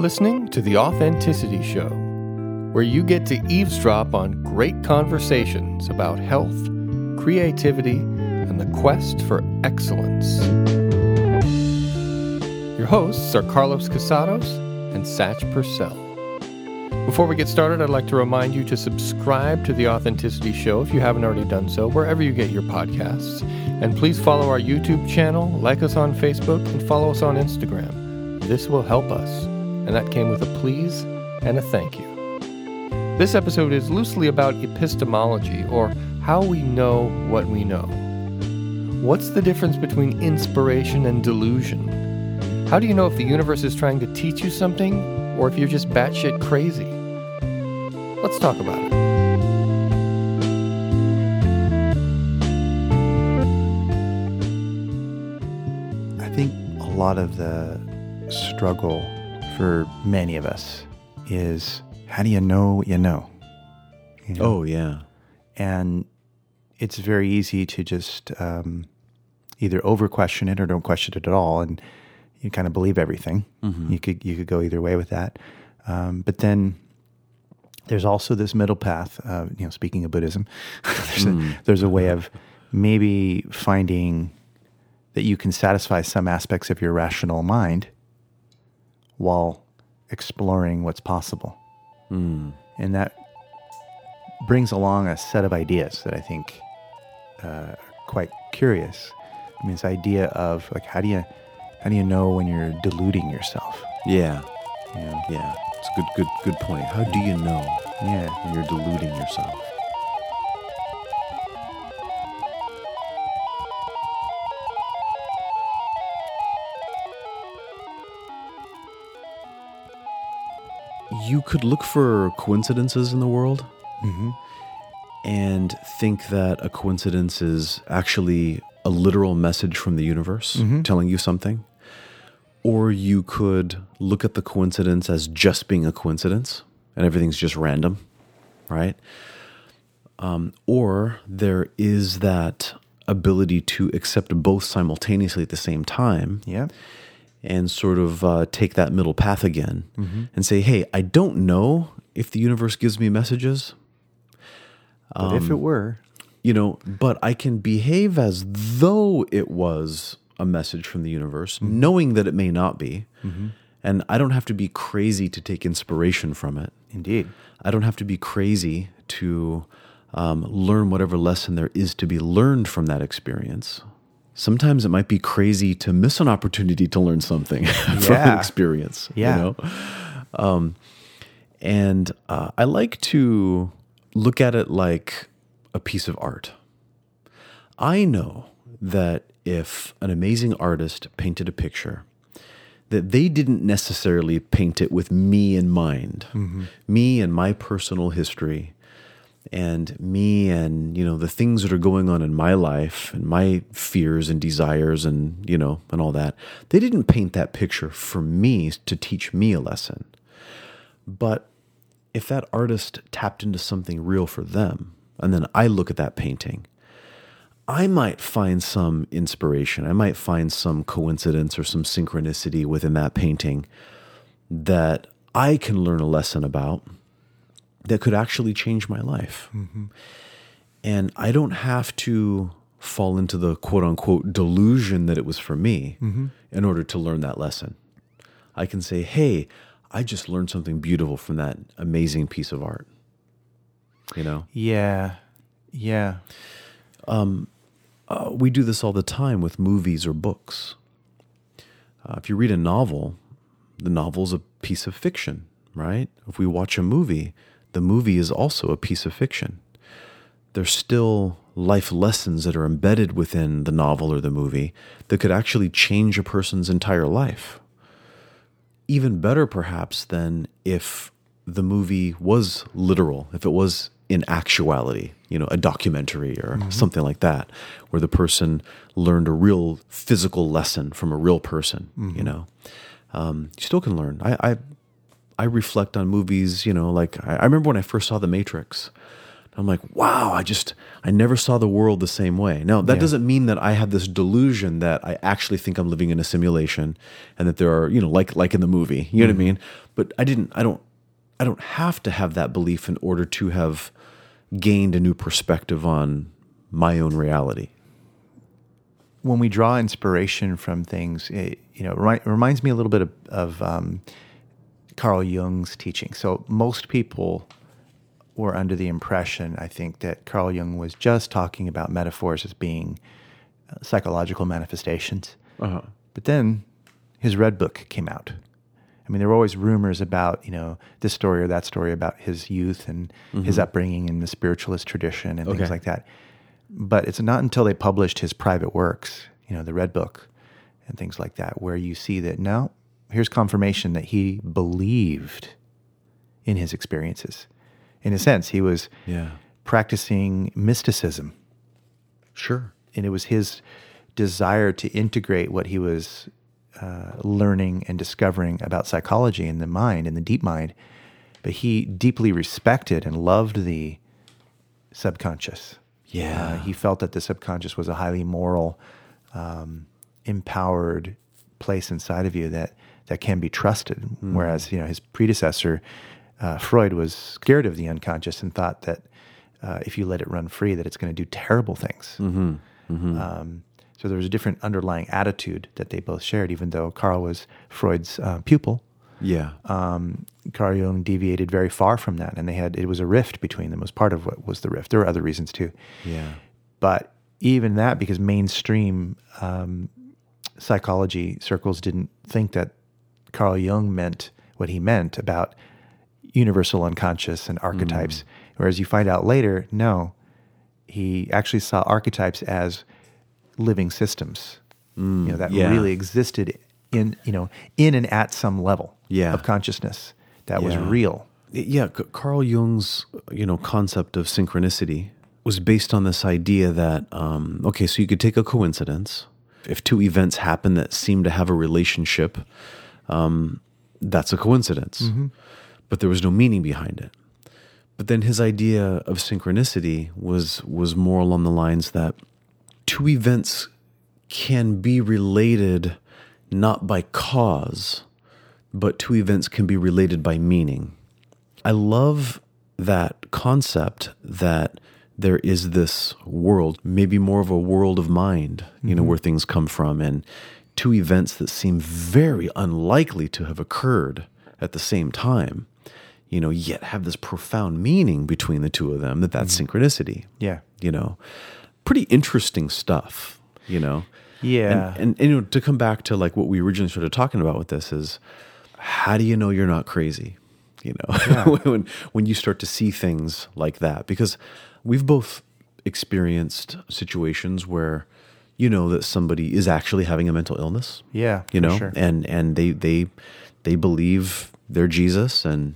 Listening to The Authenticity Show, where you get to eavesdrop on great conversations about health, creativity, and the quest for excellence. Your hosts are Carlos Casados and Satch Purcell. Before we get started, I'd like to remind you to subscribe to The Authenticity Show if you haven't already done so, wherever you get your podcasts. And please follow our YouTube channel, like us on Facebook, and follow us on Instagram. This will help us and that came with a please and a thank you. This episode is loosely about epistemology, or how we know what we know. What's the difference between inspiration and delusion? How do you know if the universe is trying to teach you something, or if you're just batshit crazy? Let's talk about it. I think a lot of the struggle for many of us is how do you know what you know? You know? Oh, yeah. And it's very easy to just um, either over question it or don't question it at all. And you kind of believe everything. Mm-hmm. You could you could go either way with that. Um, but then there's also this middle path. Uh, you know, speaking of Buddhism, there's, mm. a, there's a way of maybe finding that you can satisfy some aspects of your rational mind while exploring what's possible. Mm. And that brings along a set of ideas that I think uh, are quite curious. I mean, this idea of like, how do you how do you know when you're deluding yourself? Yeah, yeah, yeah. It's a good, good, good point. How do you know? Yeah, when you're deluding yourself. You could look for coincidences in the world mm-hmm. and think that a coincidence is actually a literal message from the universe mm-hmm. telling you something. Or you could look at the coincidence as just being a coincidence and everything's just random, right? Um, or there is that ability to accept both simultaneously at the same time. Yeah and sort of uh, take that middle path again mm-hmm. and say, hey, I don't know if the universe gives me messages. But um, if it um, were, you know, but I can behave as though it was a message from the universe, mm-hmm. knowing that it may not be. Mm-hmm. And I don't have to be crazy to take inspiration from it. Indeed. I don't have to be crazy to um, learn whatever lesson there is to be learned from that experience sometimes it might be crazy to miss an opportunity to learn something from an experience. Yeah. You know? Um, and uh, I like to look at it like a piece of art. I know that if an amazing artist painted a picture, that they didn't necessarily paint it with me in mind, mm-hmm. me and my personal history, and me and you know the things that are going on in my life and my fears and desires and you know and all that they didn't paint that picture for me to teach me a lesson. But if that artist tapped into something real for them and then i look at that painting i might find some inspiration. I might find some coincidence or some synchronicity within that painting that i can learn a lesson about that could actually change my life. Mm-hmm. And I don't have to fall into the quote unquote delusion that it was for me mm-hmm. in order to learn that lesson. I can say, hey, I just learned something beautiful from that amazing piece of art. You know? Yeah. Yeah. Um, uh, we do this all the time with movies or books. Uh, if you read a novel, the novel's a piece of fiction, right? If we watch a movie, the movie is also a piece of fiction. There's still life lessons that are embedded within the novel or the movie that could actually change a person's entire life. Even better, perhaps, than if the movie was literal, if it was in actuality, you know, a documentary or mm-hmm. something like that, where the person learned a real physical lesson from a real person, mm-hmm. you know. Um, you still can learn. I, I I reflect on movies, you know, like I, I remember when I first saw The Matrix. I'm like, wow, I just, I never saw the world the same way. Now, that Yeah. doesn't mean that I have this delusion that I actually think I'm living in a simulation and that there are, you know, like, like in the movie, you know what I mean? But I didn't, I don't, I don't have to have that belief in order to have gained a new perspective on my own reality. when we draw inspiration from things, it, you know, it reminds me a little bit of, of um, Carl Jung's teaching. So most people were under the impression, I think, that Carl Jung was just talking about metaphors as being uh, psychological manifestations. Uh-huh. But then his Red Book came out. I mean, there were always rumors about, you know, this story or that story about his youth and his upbringing in the spiritualist tradition and Okay. things like that. But it's not until they published his private works, you know, the Red Book and things like that, where you see that no, here's confirmation that he believed in his experiences. In a sense, he was Yeah. practicing mysticism Sure. and it was his desire to integrate what he was uh, learning and discovering about psychology and the mind and the deep mind. But he deeply respected and loved the subconscious. Yeah. Uh, he felt that the subconscious was a highly moral, um, empowered place inside of you that, that can be trusted. Whereas, you know, his predecessor, uh, Freud, was scared of the unconscious and thought that uh, if you let it run free, that it's going to do terrible things. Um, so there was a different underlying attitude that they both shared, even though Carl was Freud's uh, pupil. Yeah. Um, Carl Jung deviated very far from that, and they had it was a rift between them. It Was part of what was the rift. There were other reasons too, yeah. but even that, because mainstream um, psychology circles didn't think that Carl Jung meant what he meant about universal unconscious and archetypes. Whereas you find out later, no, he actually saw archetypes as living systems, you know, that yeah. really existed in, you know, in and at some level Yeah. of consciousness that was real. yeah carl jung's you know concept of synchronicity was based on this idea that um, okay so you could take a coincidence if two events happen that seem to have a relationship um, that's a coincidence. But there was no meaning behind it. But then his idea of synchronicity was was more along the lines that two events can be related not by cause but two events can be related by meaning. I love that concept that there is this world, maybe more of a world of mind, you know, where things come from, and two events that seem very unlikely to have occurred at the same time, you know, yet have this profound meaning between the two of them that that's mm. synchronicity. Yeah. You know, pretty interesting stuff, you know. Yeah. And, and, and you know, to come back to like what we originally started talking about with this is how do you know you're not crazy? You know, when when you start to see things like that, because we've both experienced situations where you know that somebody is actually having a mental illness. Yeah, you know, sure. and and they they they believe they're Jesus and.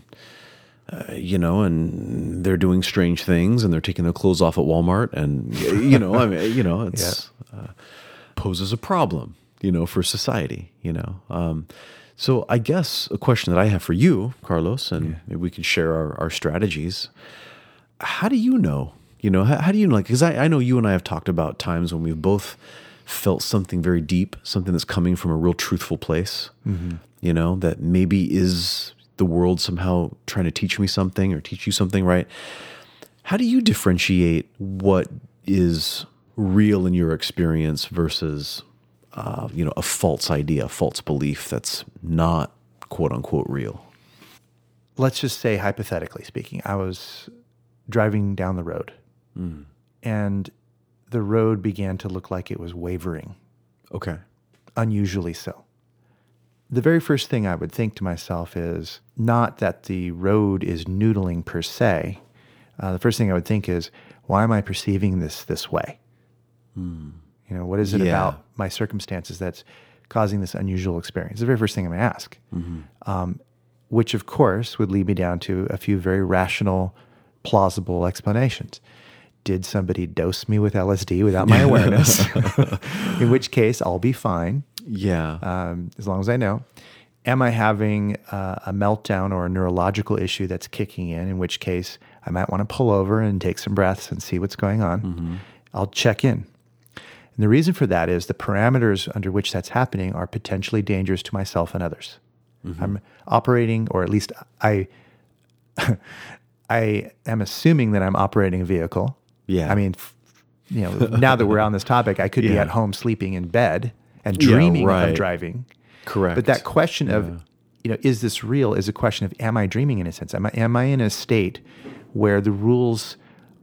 Uh, you know, and they're doing strange things, and they're taking their clothes off at Walmart, and you know, I mean, you know, it's uh, poses a problem, you know, for society, you know. Um, so I guess a question that I have for you, Carlos, and maybe we can share our, our strategies. How do you know? You know, how, how do you like? Because I, I know you and I have talked about times when we've both felt something very deep, something that's coming from a real truthful place. You know, that maybe is the world somehow trying to teach me something or teach you something, right? How do you differentiate what is real in your experience versus, uh, you know, a false idea, a false belief that's not quote unquote real? let's just say hypothetically speaking, I was driving down the road and the road began to look like it was wavering, Okay. unusually so. The very first thing I would think to myself is not that the road is noodling per se. Uh, the first thing I would think is, why am I perceiving this this way? You know, what is it Yeah. about my circumstances that's causing this unusual experience? The very first thing I'm going to ask. Um, which of course would lead me down to a few very rational, plausible explanations. Did somebody dose me with LSD without my awareness? In which case, I'll be fine Yeah. um, as long as I know. Am I having uh, a meltdown or a neurological issue that's kicking in? In which case, I might want to pull over and take some breaths and see what's going on. I'll check in. And the reason for that is the parameters under which that's happening are potentially dangerous to myself and others. I'm operating, or at least I, I am assuming that I'm operating a vehicle. Yeah. I mean, f- you know, now that we're on this topic, I could be at home sleeping in bed and Yeah, dreaming right. of driving. Correct. But that question of, you know, is this real is a question of, am I dreaming in a sense? Am I, am I in a state where the rules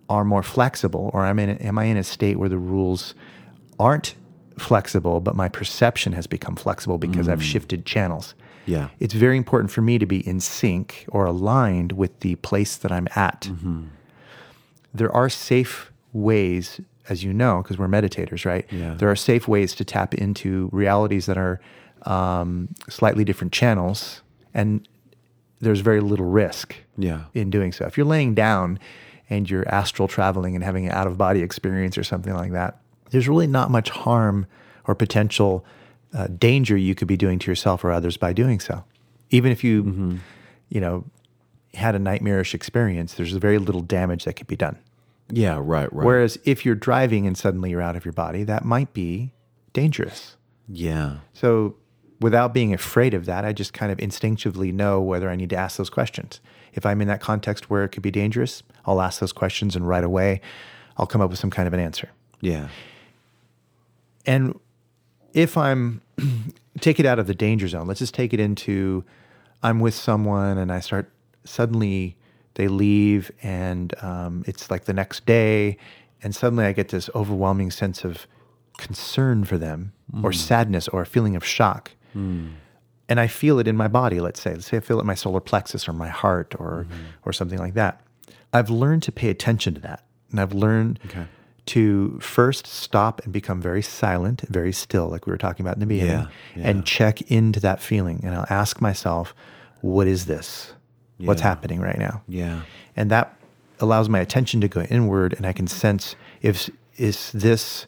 are more flexible or am, in, am I in a state where the rules aren't flexible, but my perception has become flexible because I've mm. shifted channels? Yeah. It's very important for me to be in sync or aligned with the place that I'm at. Mm-hmm. There are safe ways, as you know, because we're meditators, right? Yeah. There are safe ways to tap into realities that are um, slightly different channels, and there's very little risk Yeah. in doing so. If you're laying down and you're astral traveling and having an out of body experience or something like that, there's really not much harm or potential uh, danger you could be doing to yourself or others by doing so. Even if you, you know, had a nightmarish experience, there's very little damage that could be done. Yeah. Right. Right. Whereas if you're driving and suddenly you're out of your body, that might be dangerous. yeah. So, without being afraid of that, I just kind of instinctively know whether I need to ask those questions. If I'm in that context where it could be dangerous, I'll ask those questions and right away I'll come up with some kind of an answer. Yeah. And if I'm take it out of the danger zone, let's just take it into I'm with someone and I start suddenly they leave and um, it's like the next day and suddenly I get this overwhelming sense of concern for them or hmm. sadness or a feeling of shock. Hmm. And I feel it in my body, let's say. Let's say I feel it in my solar plexus or my heart or mm-hmm. or something like that. I've learned to pay attention to that. And I've learned Okay. to first stop and become very silent, very still, like we were talking about in the beginning, Yeah, yeah. and check into that feeling. And I'll ask myself, what is this? What's happening right now? Yeah. and that allows my attention to go inward and i can sense if is this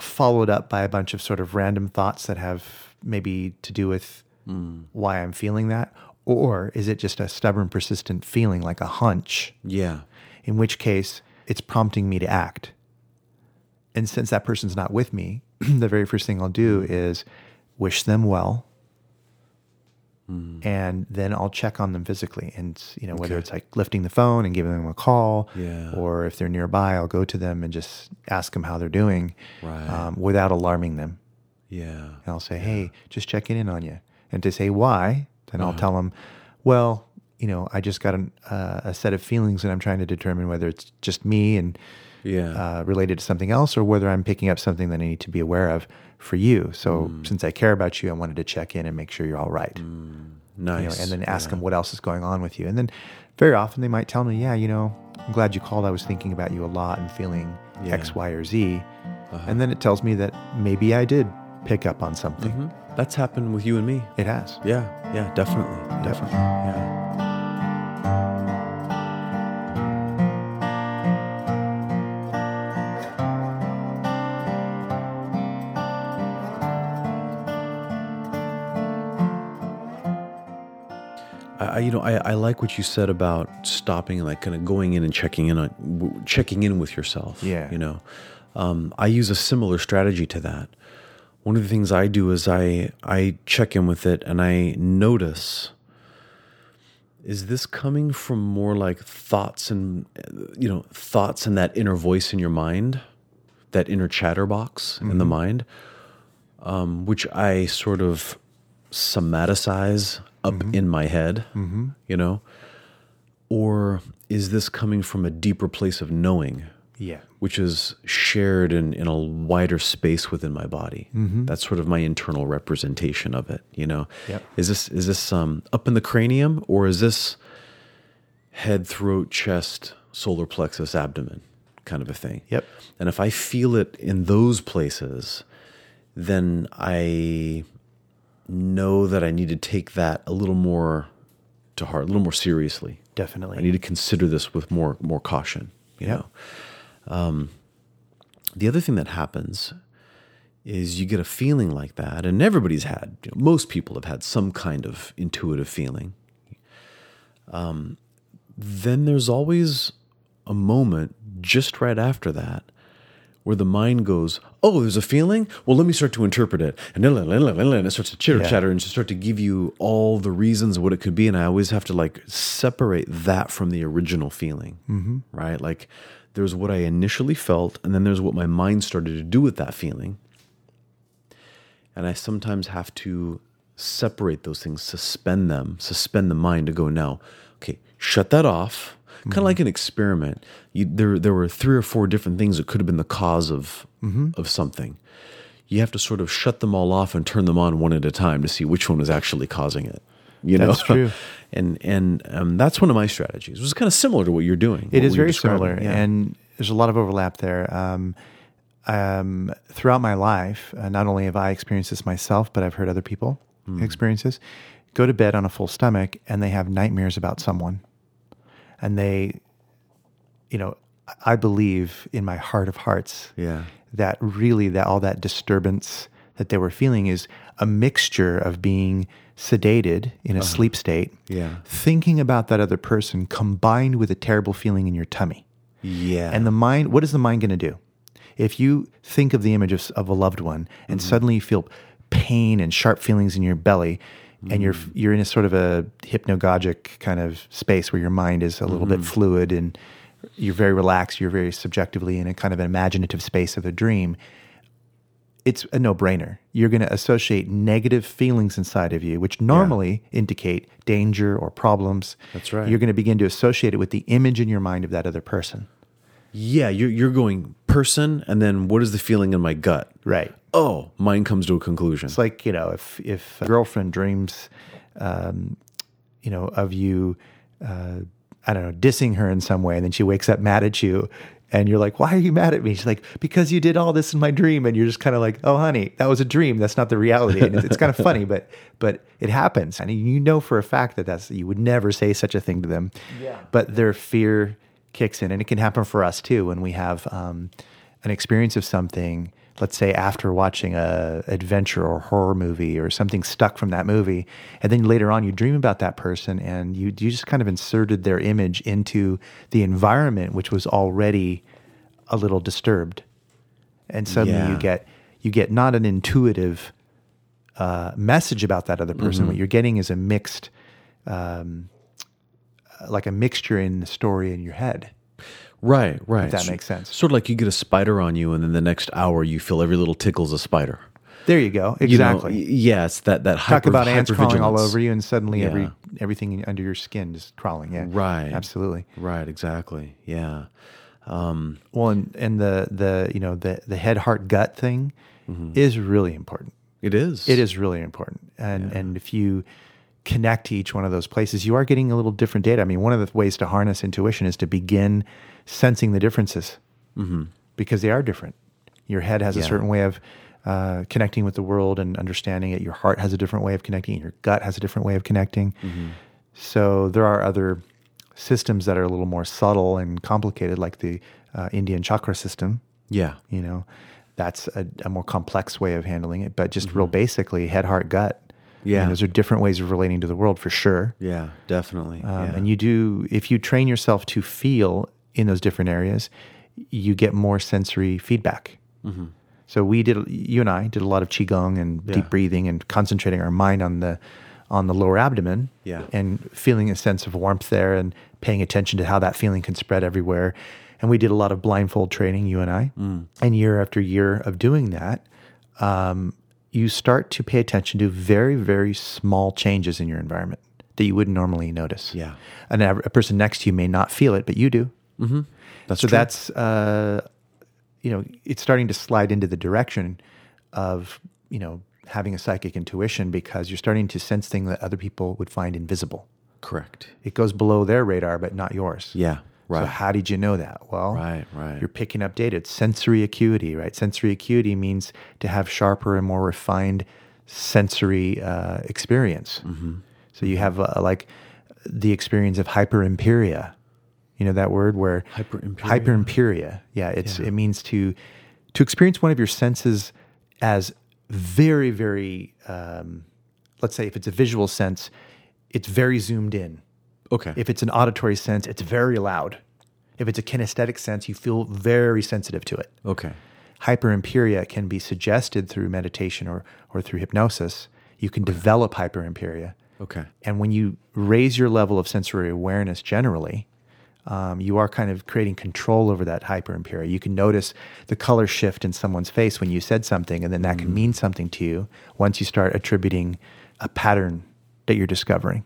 followed up by a bunch of sort of random thoughts that have maybe to do with hmm. why i'm feeling that or is it just a stubborn persistent feeling like a hunch Yeah. in which case it's prompting me to act and since that person's not with me the very first thing i'll do is wish them well and then I'll check on them physically, and you know whether Okay. it's like lifting the phone and giving them a call, Yeah. or if they're nearby, I'll go to them and just ask them how they're doing, Right. um, without alarming them. Yeah. And I'll say, "Hey, just checking in on you," and to say why, then Uh-huh. I'll tell them, "Well, you know, I just got an, uh, a set of feelings, and I'm trying to determine whether it's just me and Yeah. uh, related to something else, or whether I'm picking up something that I need to be aware of for you. So, Mm. since I care about you, I wanted to check in and make sure you're all right." you know, nice. and then ask yeah. them what else is going on with you. And then very often they might tell me, yeah, you know, I'm glad you called. I was thinking about you a lot and feeling Yeah. X, Y, or Z. Uh-huh. And then it tells me that maybe I did pick up on something. Mhm. That's happened with you and me. It has. Yeah. Yeah. Definitely. Definitely. Yeah. I, you know, I, I like what you said about stopping and like kind of going in and checking in on w- checking in with yourself. Yeah. you know, um, I use a similar strategy to that. One of the things I do is I I check in with it and I notice is this coming from more like thoughts and you know thoughts and that inner voice in your mind, that inner chatterbox in the mind, um, which I sort of somaticize up mm-hmm. in my head, mm-hmm. you know, or is this coming from a deeper place of knowing? Yeah. which is shared in, in a wider space within my body. Mm-hmm. That's sort of my internal representation of it. You know, Yep. is this is this um, up in the cranium or is this head, throat, chest, solar plexus, abdomen kind of a thing? Yep. And if I feel it in those places, then I know that I need to take that a little more to heart, a little more seriously. Definitely. I need to consider this with more more caution. You Yeah. know, um, the other thing that happens is you get a feeling like that, and everybody's had. You know, most people have had some kind of intuitive feeling. Um, then there's always a moment just right after that where the mind goes, "Oh, there's a feeling. Well, let me start to interpret it," and then it starts to chitter chatter and just start to give you all the reasons of what it could be. And I always have to like separate that from the original feeling, mm-hmm. right? Like there's what I initially felt, and then there's what my mind started to do with that feeling. And I sometimes have to separate those things, suspend them, suspend the mind to go now. Okay, shut that off kind of mm-hmm. like an experiment. You, there, there were three or four different things that could have been the cause of mm-hmm. of something. You have to sort of shut them all off and turn them on one at a time to see which one was actually causing it. You know, that's true. and and um, that's one of my strategies. It was kind of similar to what you're doing. It is very similar, yeah. and there's a lot of overlap there. Um, um, throughout my life, uh, not only have I experienced this myself, but I've heard other people mm. experience this. Go to bed on a full stomach, and they have nightmares about someone and they, you know, I believe in my heart of hearts, yeah, that really that all that disturbance that they were feeling is a mixture of being sedated in a uh-huh. sleep state, yeah, thinking about that other person combined with a terrible feeling in your tummy, yeah, and the mind. What is the mind going to do? If you think of the image of, of a loved one and mm-hmm. suddenly you feel pain and sharp feelings in your belly, mm. and you're mm. you're in a sort of a hypnagogic kind of space where your mind is a little mm-hmm. bit fluid and you're very relaxed. You're very subjectively in a kind of an imaginative space of a dream. It's a no-brainer. You're going to associate negative feelings inside of you, which normally yeah. indicate danger or problems. That's right. You're going to begin to associate it with the image in your mind of that other person. Yeah, you're you're going person, and then what is the feeling in my gut? Right. Oh, mine comes to a conclusion. It's like you know, if if a girlfriend dreams, um, you know, of you, uh, I don't know, dissing her in some way, and then she wakes up mad at you, and you're like, "Why are you mad at me?" She's like, "Because you did all this in my dream," and you're just kind of like, "Oh, honey, that was a dream. That's not the reality." And it's kind of funny, but but it happens, and you know for a fact that that's you would never say such a thing to them. Yeah. But their fear kicks in, and it can happen for us too when we have um, an experience of something. Let's say after watching a adventure or horror movie or something stuck from that movie, and then later on you dream about that person and you you just kind of inserted their image into the environment, which was already a little disturbed, and suddenly yeah. you get you get not an intuitive uh, message about that other person. Mm-hmm. What you're getting is a mixed um, like a mixture in the story in your head. Right, right. If that makes sense. Sort of like you get a spider on you, and then the next hour you feel every little tickle's a spider. There you go. Exactly. You know, it's that that hyper, talk about ants crawling all over you, and suddenly yeah. every everything under your skin is crawling. Yeah, right. Absolutely. Right. Exactly. Yeah. Um, well, and and the the you know the the head heart gut thing mm-hmm. is really important. It is. It is really important, and yeah. and if you connect to each one of those places, you are getting a little different data. I mean, one of the ways to harness intuition is to begin sensing the differences mm-hmm. because they are different. Your head has yeah. a certain way of uh, connecting with the world and understanding it. Your heart has a different way of connecting. Your gut has a different way of connecting. Mm-hmm. So there are other systems that are a little more subtle and complicated, like the uh, Indian chakra system. Yeah, you know, that's a, a more complex way of handling it. But just mm-hmm. real basically, head, heart, gut yeah, those are different ways of relating to the world for sure. Yeah, definitely. Um, yeah. And you do if you train yourself to feel in those different areas, you get more sensory feedback. Mm-hmm. So we did, you and I did a lot of qigong and yeah. deep breathing and concentrating our mind on the on the lower abdomen. Yeah. and feeling a sense of warmth there and paying attention to how that feeling can spread everywhere. And we did a lot of blindfold training, you and I. Mm. And year after year of doing that, um, you start to pay attention to very, very small changes in your environment that you wouldn't normally notice. Yeah. And a, a person next to you may not feel it, but you do. Mm-hmm. That's so true. that's, uh, you know, it's starting to slide into the direction of, you know, having a psychic intuition because you're starting to sense things that other people would find invisible. Correct. It goes below their radar, but not yours. Yeah. Right. So how did you know that? Well, right, right. You're picking up data. It's sensory acuity, right? Sensory acuity means to have sharper and more refined sensory uh, experience. Mm-hmm. So you have uh, like the experience of hyperempiria. You know that word where hyperempiria. Hyperempiria. Yeah, it's yeah. it means to to experience one of your senses as very, very. Um, let's say if it's a visual sense, it's very zoomed in Okay. If it's an auditory sense, it's very loud. If it's a kinesthetic sense, you feel very sensitive to it. Okay. Hyperempiria can be suggested through meditation or, or through hypnosis. You can develop hyperempiria. Okay. And when you raise your level of sensory awareness generally, um, you are kind of creating control over that hyperempiria. You can notice the color shift in someone's face when you said something, and then that can mean something to you once you start attributing a pattern that you're discovering.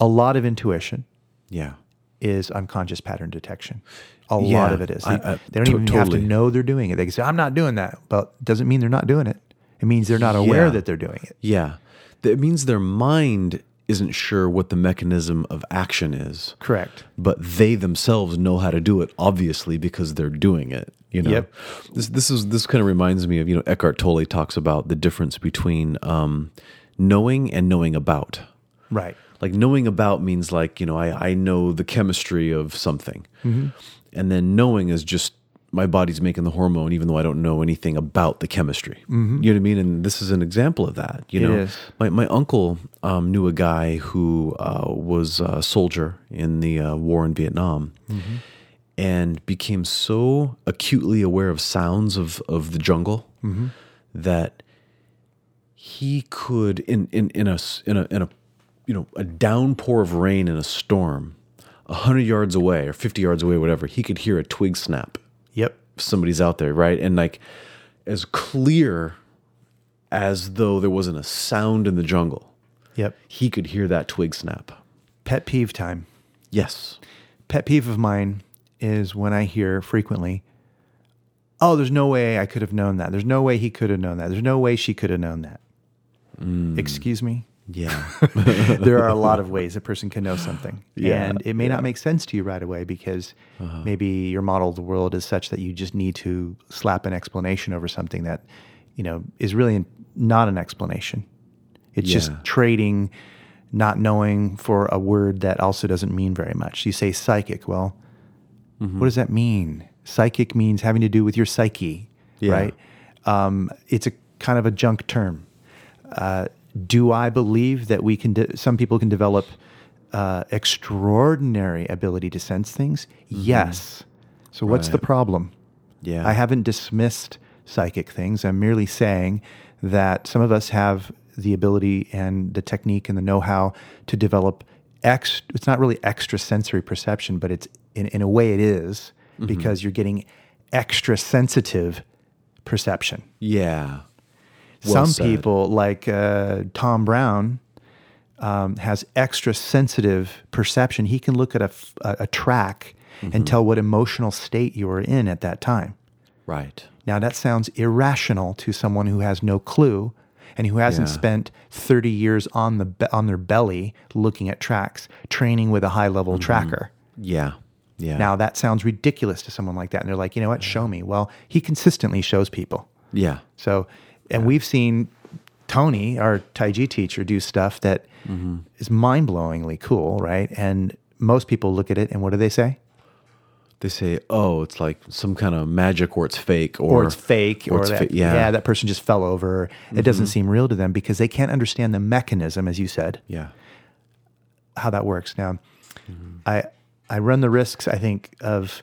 A lot of intuition Yeah. is unconscious pattern detection. A lot of it is. They, I- I- they don't to- even have to know they're doing it. They can say, I'm not doing that. But doesn't mean they're not doing it. It means they're not aware Yeah. that they're doing it. Yeah. That means their mind isn't sure what the mechanism of action is. Correct. But they themselves know how to do it, obviously, because they're doing it. You know, Yep. this this is this kind of reminds me of you know Eckhart Tolle talks about the difference between um, knowing and knowing about. Right. Like knowing about means like you know I I know the chemistry of something, Mm-hmm. and then knowing is just my body's making the hormone even though I don't know anything about the chemistry. You know what I mean? And this is an example of that. You Mm-hmm. Know, my my uncle um, knew a guy who uh, was a soldier in the uh, war in Vietnam. Mm-hmm. And became so acutely aware of sounds of, of the jungle Mm-hmm. that he could in in in a in a in a you know a downpour of rain in a storm, a hundred yards away or fifty yards away, whatever, he could hear a twig snap. Yep. If somebody's out there, right? And like as clear as though there wasn't a sound in the jungle, Yep. he could hear that twig snap. Pet peeve time. Yes. Pet peeve of mine is when I hear frequently, oh, there's no way I could have known that. There's no way he could have known that. There's no way she could have known that. Mm. Excuse me? Yeah. there are a lot of ways a person can know something. Yeah, And it may not make sense to you right away because maybe your model of the world is such that you just need to slap an explanation over something that, you know, is really not an explanation. It's just trading not knowing for a word that also doesn't mean very much. You say psychic. Well, what does that mean? Psychic means having to do with your psyche, Yeah. right? Um, it's a kind of a junk term. Uh, do I believe that we can? De- some people can develop uh, extraordinary ability to sense things. Yes. So what's the Mm-hmm. Problem? Yeah. I haven't dismissed psychic things. I'm merely saying that some of us have the ability and the technique and the know-how to develop ex it's not really extra sensory perception, but it's in, in a way it is Mm-hmm. because you're getting extra sensitive perception. yeah. Well Some said. people, like uh, Tom Brown, um, has extra sensitive perception. He can look at a, f- a- a track Mm-hmm. and tell what emotional state you were in at that time. Right. Now, that sounds irrational to someone who has no clue and who hasn't Yeah. spent 30 years on, the be- on their belly looking at tracks, training with a high level Mm-hmm. tracker. Yeah. Yeah. Now, that sounds ridiculous to someone like that. And they're like, you know what? Show me. Well, he consistently shows people. yeah. So, and we've seen Tony, our Tai Chi teacher, do stuff that mm-hmm. is mind blowingly cool, right? And most people look at it and what do they say? They say, "Oh, it's like some kind of magic, or it's fake, Or, it's fake, or, it's that, fa- yeah. yeah, that person just fell over. It doesn't mm-hmm. seem real to them because they can't understand the mechanism, as you said, yeah, how that works. Now, mm-hmm. I I run the risks, I think, of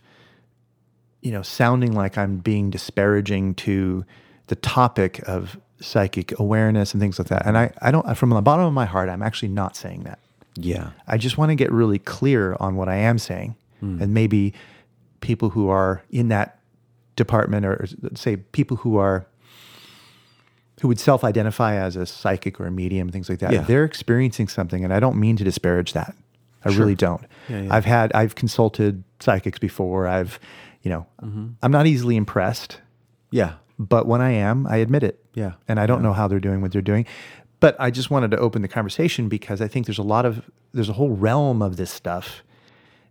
you know sounding like I'm being disparaging to the topic of psychic awareness and things like that. And I I don't from the bottom of my heart, I'm actually not saying that. yeah, I just want to get really clear on what I am saying, and maybe people who are in that department, or say people who are who would self-identify as a psychic or a medium, things like that. Yeah. They're experiencing something, and I don't mean to disparage that. I really don't. Yeah, yeah. I've had I've consulted psychics before. I've, you know, Mm-hmm. I'm not easily impressed, yeah, but when I am, I admit it. Yeah. And I don't know how they're doing what they're doing. But I just wanted to open the conversation because I think there's a lot of there's a whole realm of this stuff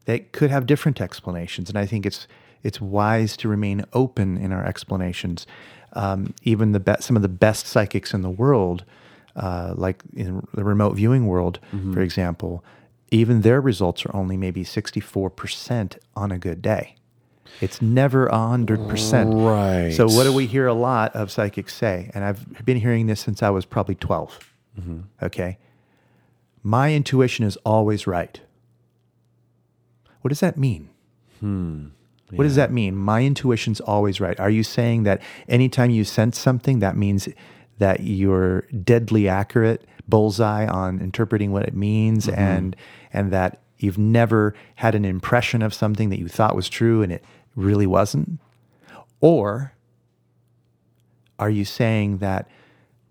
that could have different explanations. And I think it's it's wise to remain open in our explanations. Um, even the be- some of the best psychics in the world, uh, like in the remote viewing world, for example, even their results are only maybe 64% on a good day. It's never 100%. Right. So, what do we hear a lot of psychics say? And I've been hearing this since I was probably 12. Okay. My intuition is always right. What does that mean? Hmm. What does that mean? My intuition's always right. Are you saying that anytime you sense something, that means that you're deadly accurate, bullseye on interpreting what it means, Mm-hmm. and and that you've never had an impression of something that you thought was true and it really wasn't? Or are you saying that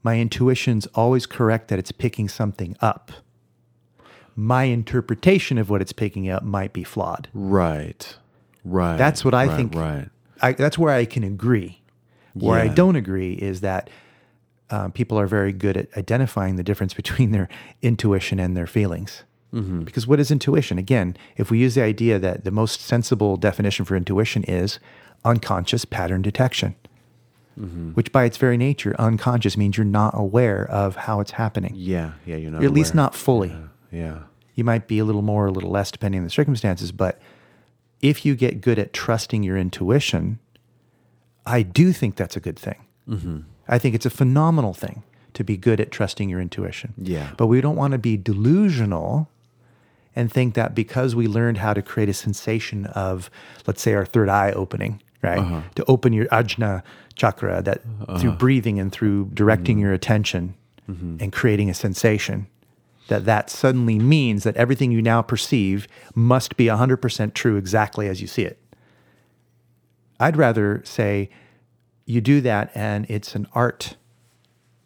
my intuition's always correct that it's picking something up? My interpretation of what it's picking up might be flawed. Right. Right. That's what I right, think. Right. I, that's where I can agree. Where I don't agree is that um, people are very good at identifying the difference between their intuition and their feelings. Mm-hmm. Because what is intuition? Again, if we use the idea that the most sensible definition for intuition is unconscious pattern detection, Mm-hmm. which by its very nature, unconscious means you're not aware of how it's happening. Yeah. Yeah. You're not. Or at least not fully. Yeah. You might be a little more, or a little less, depending on the circumstances. But if you get good at trusting your intuition, I do think that's a good thing. Mm-hmm. I think it's a phenomenal thing to be good at trusting your intuition. Yeah. But we don't want to be delusional and think that because we learned how to create a sensation of, let's say, our third eye opening, right? Uh-huh. To open your ajna chakra, that through breathing and through directing Mm-hmm. your attention and creating a sensation, that that suddenly means that everything you now perceive must be 100% true exactly as you see it. I'd rather say you do that and it's an art.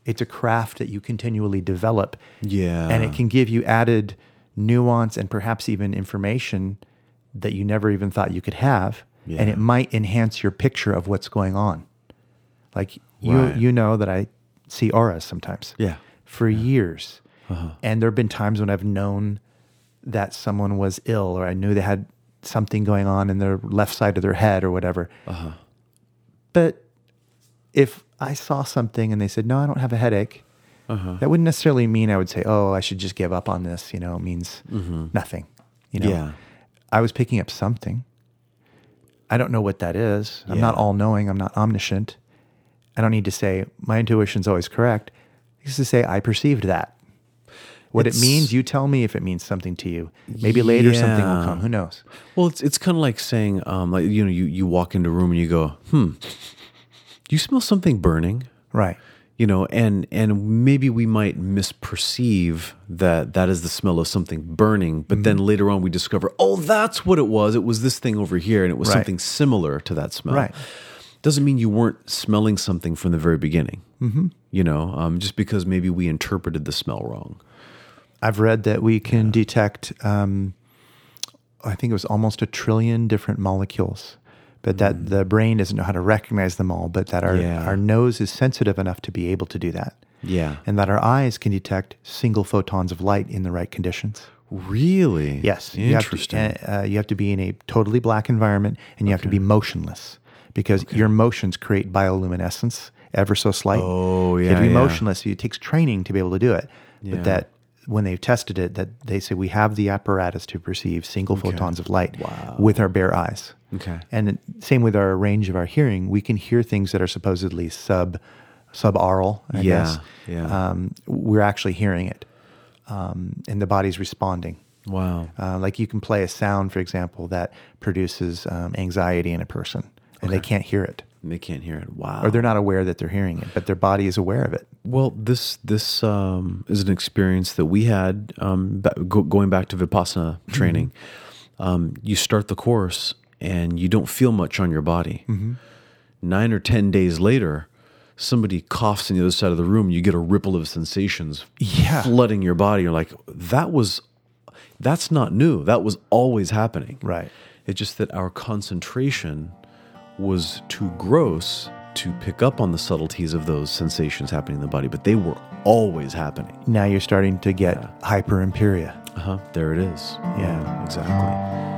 It's a craft that you continually develop. Yeah. And it can give you added nuance and perhaps even information that you never even thought you could have. And it might enhance your picture of what's going on. Like you Right. you know that I see auras sometimes. Yeah. For years. Uh-huh. And there have been times when I've known that someone was ill or I knew they had something going on in their left side of their head or whatever. Uh-huh. But if I saw something and they said, no, I don't have a headache, that wouldn't necessarily mean I would say, oh, I should just give up on this. You know, it means nothing. You know, Mm-hmm. Yeah. I was picking up something. I don't know what that is. I'm not all knowing. I'm not omniscient. I don't need to say my intuition's always correct. Just to say I perceived that. What It's- it means, you tell me if it means something to you. Maybe later something will come. Who knows? Well, it's it's kind of like saying, um, like you know, you you walk into a room and you go, hmm, you smell something burning, Right. You know, and and maybe we might misperceive that that is the smell of something burning, but then later on we discover, oh, that's what it was. It was this thing over here, and it was Right. something similar to that smell. Right. Doesn't mean you weren't smelling something from the very beginning. Mm-hmm. You know, um, just because maybe we interpreted the smell wrong. I've read that we can detect, um, I think it was almost a trillion different molecules, but that the brain doesn't know how to recognize them all, but that our, Yeah. our nose is sensitive enough to be able to do that. Yeah. And that our eyes can detect single photons of light in the right conditions. Really? Yes. Interesting. You have to, uh, you have to be in a totally black environment and you have to be motionless because your motions create bioluminescence ever so slight. Oh, You have yeah, to be yeah. motionless. It takes training to be able to do it. Yeah. But that when they've tested it, that they say we have the apparatus to perceive single photons of light Wow. with our bare eyes. Okay. And same with our range of our hearing, we can hear things that are supposedly sub subaural, I Yeah, guess. yeah. Um, we're actually hearing it. Um, and the body's responding. wow. Uh, like you can play a sound, for example, that produces um, anxiety in a person, and they can't hear it, They can't hear it. Wow. or they're not aware that they're hearing it, but their body is aware of it. Well, this this um, is an experience that we had um, go, going back to vipassana training. Um, you start the course and you don't feel much on your body. Nine or ten days later, somebody coughs on the other side of the room. You get a ripple of sensations Yeah. flooding your body. You're like, that was that's not new. That was always happening. Right. It's just that our concentration was too gross to pick up on the subtleties of those sensations happening in the body, but they were always happening. Now you're starting to get hyperempiria. Uh huh. There it is. Yeah. exactly.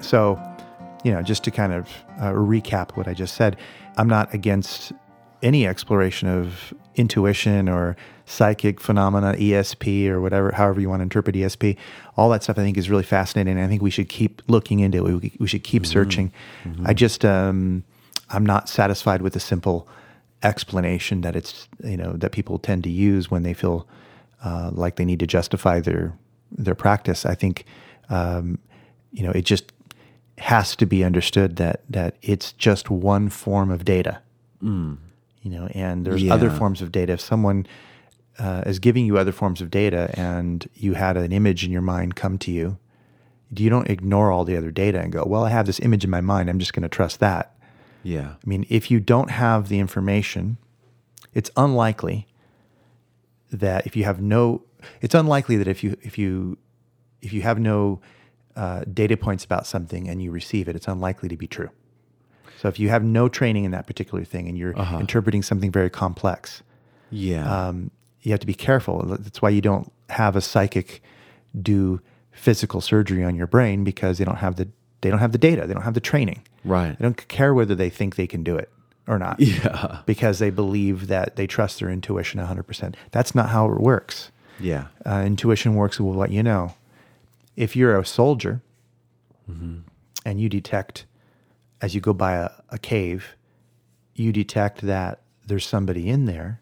So, you know, just to kind of uh, recap what I just said, I'm not against any exploration of intuition or psychic phenomena, ESP or whatever, however you want to interpret ESP. All that stuff I think is really fascinating. I think we should keep looking into it. We, we should keep searching. I just, um, I'm not satisfied with the simple explanation that it's, you know, that people tend to use when they feel uh, like they need to justify their their practice. I think, um, you know, it just has to be understood that that it's just one form of data. You know, and there's other forms of data. If someone uh, is giving you other forms of data, and you had an image in your mind come to you, you don't ignore all the other data and go, "Well, I have this image in my mind. I'm just going to trust that." Yeah. I mean, if you don't have the information, it's unlikely that if you have no, it's unlikely that if you if you if you have no uh, data points about something and you receive it, it's unlikely to be true. So if you have no training in that particular thing and you're interpreting something very complex, Yeah. um, you have to be careful. That's why you don't have a psychic do physical surgery on your brain because they don't have the they don't have the data, they don't have the training. right. They don't care whether they think they can do it or not. Yeah. Because they believe that they trust their intuition 100%. That's not how it works. Yeah. Uh, intuition works will let you know. If you're a soldier mm-hmm. and you detect, as you go by a, a cave, you detect that there's somebody in there,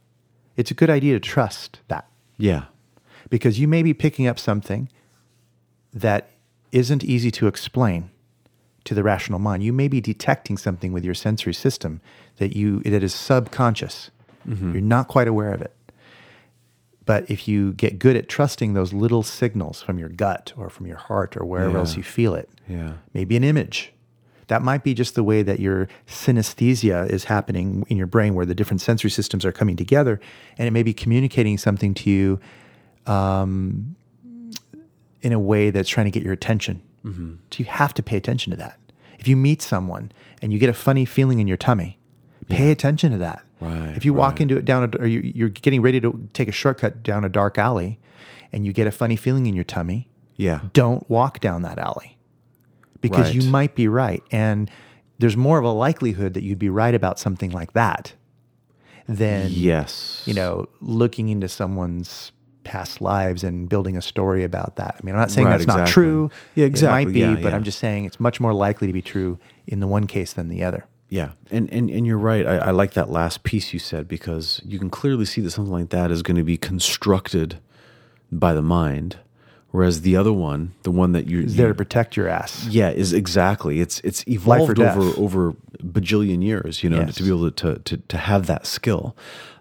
it's a good idea to trust that Yeah. because you may be picking up something that isn't easy to explain to the rational mind. You may be detecting something with your sensory system that you that is subconscious. Mm-hmm. You're not quite aware of it. But if you get good at trusting those little signals from your gut or from your heart or wherever Yeah. else you feel it, Yeah. maybe an image. That might be just the way that your synesthesia is happening in your brain, where the different sensory systems are coming together, and it may be communicating something to you um, in a way that's trying to get your attention. So you have to pay attention to that. If you meet someone and you get a funny feeling in your tummy, pay attention to that. Right, If you walk into it down, a, or you, you're getting ready to take a shortcut down a dark alley, and you get a funny feeling in your tummy, Yeah. don't walk down that alley because you might be right. And there's more of a likelihood that you'd be right about something like that than, Yes. you know, looking into someone's past lives and building a story about that. I mean, I'm not saying Right, that's not true. Yeah, It exactly. might be, Yeah, but yeah. I'm just saying it's much more likely to be true in the one case than the other. Yeah, and and and you're right. I, I like that last piece you said because you can clearly see that something like that is going to be constructed by the mind, whereas the other one, the one that you're It's there to protect your ass. yeah, is exactly it's it's evolved over over bajillion years. You know, Yes. to be able to to to have that skill.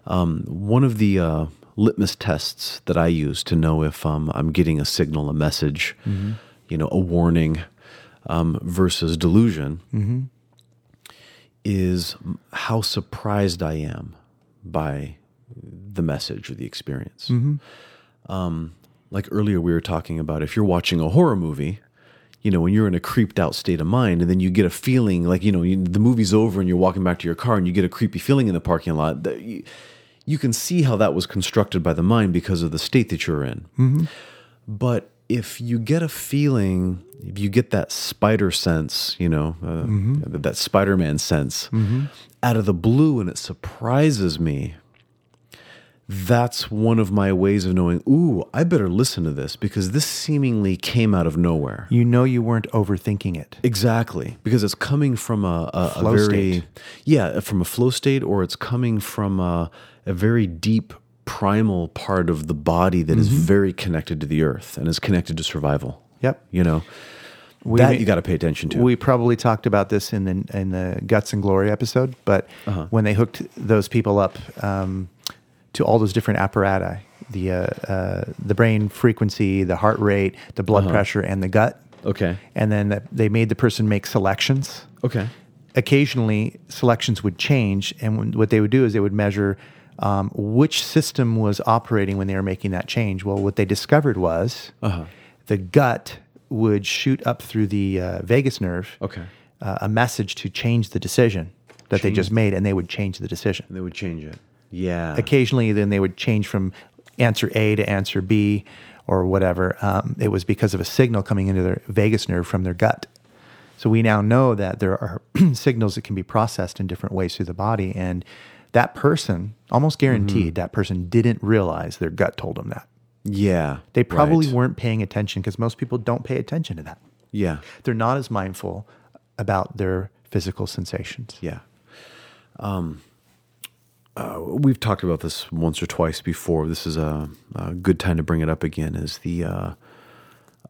Um, one of the uh, litmus tests that I use to know if um, I'm getting a signal, a message, Mm-hmm. you know, a warning um, versus delusion Mm-hmm. Is how surprised I am by the message or the experience. Um, like earlier, we were talking about if you're watching a horror movie, you know, when you're in a creeped out state of mind, and then you get a feeling like, you know, you, the movie's over and you're walking back to your car and you get a creepy feeling in the parking lot, that you, you can see how that was constructed by the mind because of the state that you're in. But if you get a feeling, if you get that spider sense, you know, uh, that Spider Man sense out of the blue and it surprises me, that's one of my ways of knowing, ooh, I better listen to this because this seemingly came out of nowhere. You know you weren't overthinking it. Exactly, because it's coming from a, a, a very state. yeah, from a flow state, or it's coming from a, a very deep primal part of the body that is Mm-hmm. very connected to the earth and is connected to survival. Yep. You know, We that you got to pay attention to. We probably talked about this in the in the guts and glory episode, but Uh-huh. when they hooked those people up um, to all those different apparatus, the uh, uh, the brain frequency, the heart rate, the blood Uh-huh. pressure, and the gut, okay. and then they made the person make selections. Okay. Occasionally, selections would change, and when, what they would do is they would measure um, which system was operating when they were making that change. Well, what they discovered was Uh-huh. the gut would shoot up through the uh, vagus nerve Okay. uh, a message to change the decision that they just made, and they would change the decision. And they would change it. Yeah. Occasionally, then they would change from answer A to answer B or whatever. Um, it was because of a signal coming into their vagus nerve from their gut. So we now know that there are signals that can be processed in different ways through the body, and that person, almost guaranteed, that person didn't realize their gut told them that. Yeah. They probably right. weren't paying attention because most people don't pay attention to that. Yeah. They're not as mindful about their physical sensations. Yeah. Um, uh, we've talked about this once or twice before. This is a, a good time to bring it up again. Is the uh,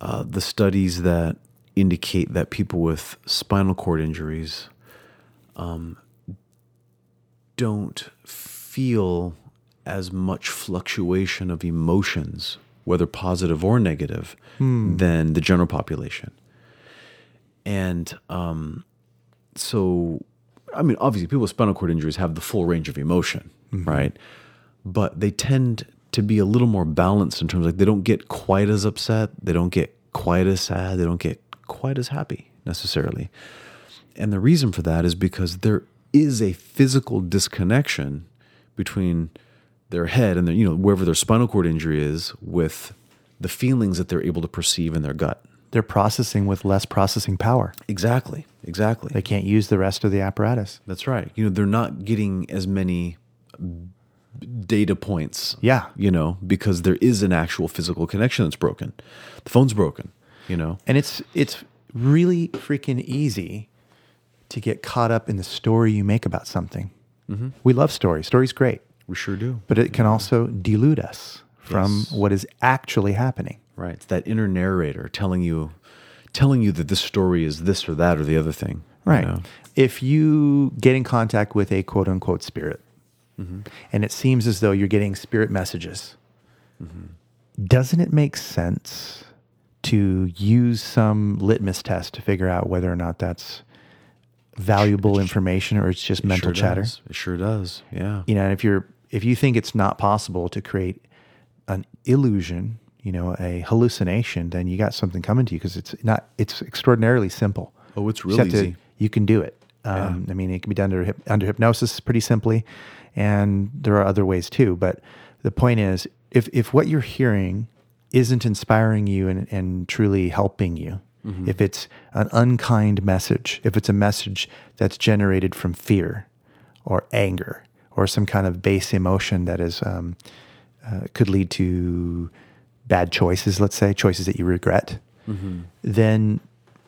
uh, the studies that indicate that people with spinal cord injuries um, don't feel as much fluctuation of emotions, whether positive or negative, than the general population. And um, so, I mean, obviously, people with spinal cord injuries have the full range of emotion, right? But they tend to be a little more balanced in terms of like they don't get quite as upset, they don't get quite as sad, they don't get quite as happy necessarily. And the reason for that is because there is a physical disconnection between their head and their, you know, wherever their spinal cord injury is with the feelings that they're able to perceive in their gut. They're processing with less processing power. Exactly. Exactly. They can't use the rest of the apparatus. That's right. You know, they're not getting as many data points. Yeah. You know, because there is an actual physical connection that's broken. The phone's broken, you know. And it's it's really freaking easy to get caught up in the story you make about something. Mm-hmm. We love stories. Story's great, We sure do. but it can also delude us from Yes. what is actually happening. Right. It's that inner narrator telling you telling you that this story is this or that or the other thing. you Right. know? If you get in contact with a quote unquote spirit, mm-hmm. and it seems as though you're getting spirit messages, mm-hmm. doesn't it make sense to use some litmus test to figure out whether or not that's valuable information or it's just It mental sure chatter? does. It sure does. Yeah. You know, and if you're if you think it's not possible to create an illusion, you know, a hallucination, then you got something coming to you because it's not it's extraordinarily simple. Oh, it's You real just have to- easy. you can do it. Um, I mean, it can be done under, under hypnosis pretty simply, and there are other ways too. But the point is, if if what you're hearing isn't inspiring you and, and truly helping you, Mm-hmm. if it's an unkind message, if it's a message that's generated from fear or anger or some kind of base emotion that is um, uh, could lead to bad choices, let's say choices that you regret, then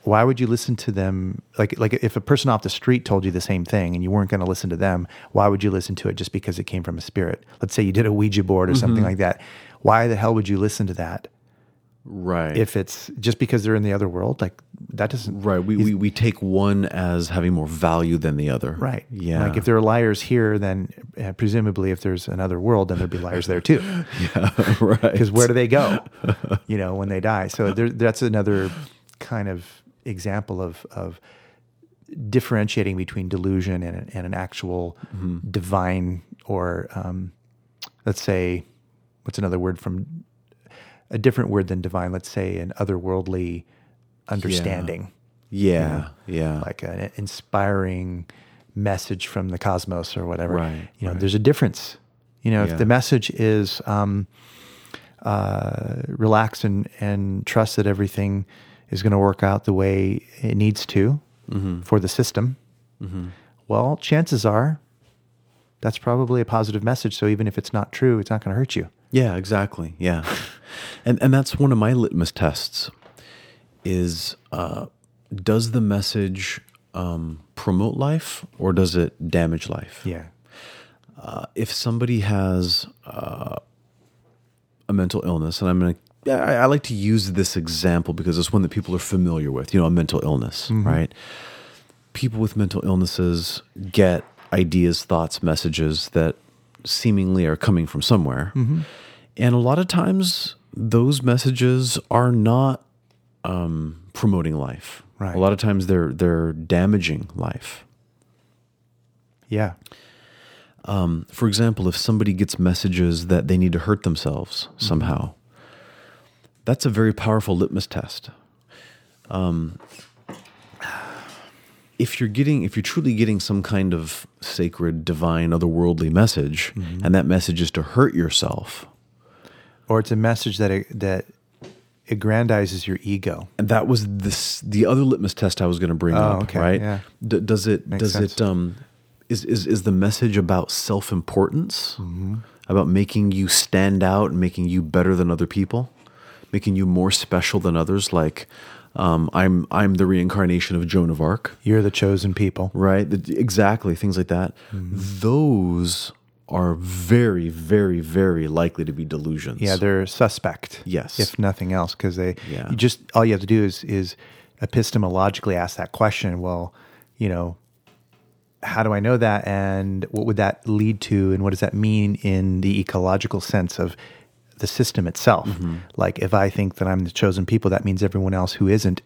why would you listen to them? Like, like if a person off the street told you the same thing and you weren't going to listen to them, why would you listen to it just because it came from a spirit? Let's say you did a Ouija board or something like that. Why the hell would you listen to that Right. if it's just because they're in the other world? Like that doesn't right. We, we we take one as having more value than the other. right. Yeah. Like if there are liars here, then uh, presumably if there's another world, then there'd be liars there too. yeah. Right. because where do they go you know when they die so there, that's another kind of example of of differentiating between delusion and, and an actual divine or um, let's say what's another word from a different word than divine let's say an otherworldly understanding Yeah. Yeah. like an inspiring message from the cosmos or whatever. Right, You know, right. there's a difference. You know, Yeah. if the message is um, uh, relax and, and trust that everything is going to work out the way it needs to Mm-hmm. for the system, well, chances are that's probably a positive message. So even if it's not true, it's not going to hurt you. Yeah, exactly. Yeah, and and that's one of my litmus tests. Is uh, does the message um, promote life or does it damage life? Yeah. Uh, if somebody has uh, a mental illness, and I'm gonna. I, I like to use this example because it's one that people are familiar with. You know, a mental illness, right? People with mental illnesses get ideas, thoughts, messages that seemingly are coming from somewhere, and a lot of times those messages are not um, promoting life. Right. A lot of times they're they're damaging life. Yeah. for example, if somebody gets messages that they need to hurt themselves somehow, that's a very powerful litmus test. Um, if you're getting, if you're truly getting some kind of sacred, divine, otherworldly message, and that message is to hurt yourself, Or it's a message that, it, that aggrandizes your ego. and that was this the other litmus test I was going to bring Oh, up, okay, right? yeah. D- does it Makes does sense. it um is is is the message about self importance, about making you stand out and making you better than other people, making you more special than others. Like um, I'm I'm the reincarnation of Joan of Arc, You're the chosen people. right? The- exactly, things like that. Those are very, very, very likely to be delusions. Yeah, they're suspect. Yes. if nothing else, because they Yeah. you just all you have to do is is epistemologically ask that question. Well, you know, how do I know that, and what would that lead to, and what does that mean in the ecological sense of the system itself? Mm-hmm. Like, if I think that I'm the chosen people, that means everyone else who isn't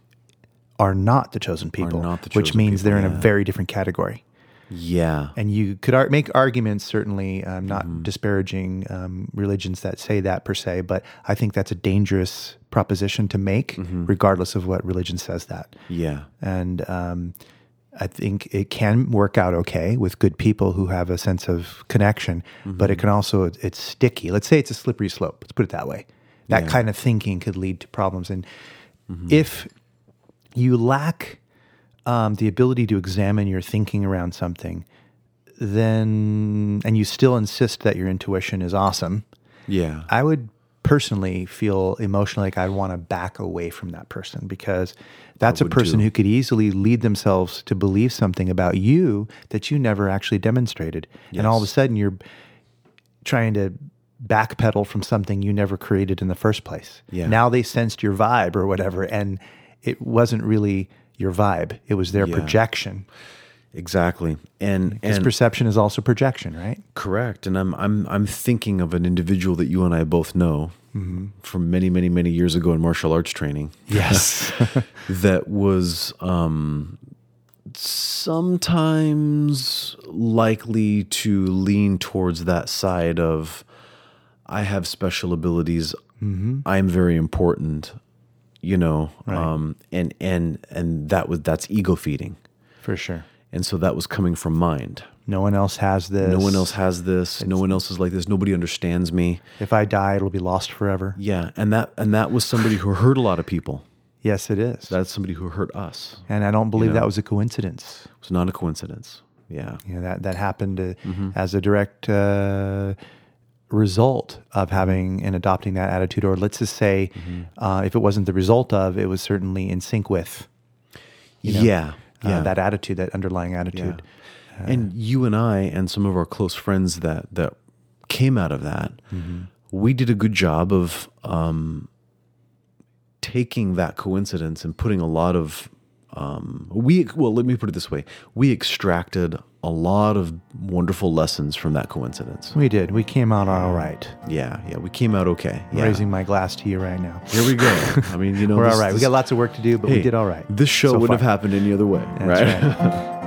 are not the chosen people, the which means people, they're in yeah. a very different category. yeah, And you could ar- make arguments, certainly, um, not Mm-hmm. disparaging um, religions that say that per se, but I think that's a dangerous proposition to make, Mm-hmm. regardless of what religion says that. yeah, And um, I think it can work out okay with good people who have a sense of connection, but Mm-hmm. it can also, it's sticky. Let's say it's a slippery slope. Let's put it that way. That Yeah. kind of thinking could lead to problems. And Mm-hmm. if you lack um, the ability to examine your thinking around something, then, and you still insist that your intuition is awesome, yeah. I would personally feel emotionally like I want to back away from that person because that's a person too. who could easily lead themselves to believe something about you that you never actually demonstrated. And all of a sudden you're trying to backpedal from something you never created in the first place. Yeah. Now they sensed your vibe or whatever and it wasn't really your vibe. It was their Yeah. projection. Exactly. And Because perception is also projection, right? correct. And I'm I'm I'm thinking of an individual that you and I both know from many many many years ago in martial arts training. Yes. that was um, sometimes likely to lean towards that side of I have special abilities. I'm very important, you know, um, and and and that was that's ego feeding, For sure. And so that was coming from mind. No one else has this. No one else has this. No one else is like this. Nobody understands me. If I die, it'll be lost forever. Yeah, and that and that was somebody who hurt a lot of people. Yes, it is. That's somebody who hurt us. and I don't believe know. that was a coincidence. It was not a coincidence. Yeah. You know, that that happened uh, Mm-hmm. as a direct uh, result of having and adopting that attitude, or let's just say, Mm-hmm. uh, if it wasn't the result of, it was certainly in sync with you know, yeah. Uh, Yeah. that attitude, that underlying attitude. and you and I and some of our close friends that that came out of that, Mm-hmm. we did a good job of um, taking that coincidence and putting a lot of um, we well let me put it this way we extracted a lot of wonderful lessons from that coincidence We did. We came out all right. yeah yeah we came out okay yeah. Raising my glass to you right now. here we go i mean you know We're this- all right. We got lots of work to do, but we did all right. this show so wouldn't far. have happened any other way That's right, right.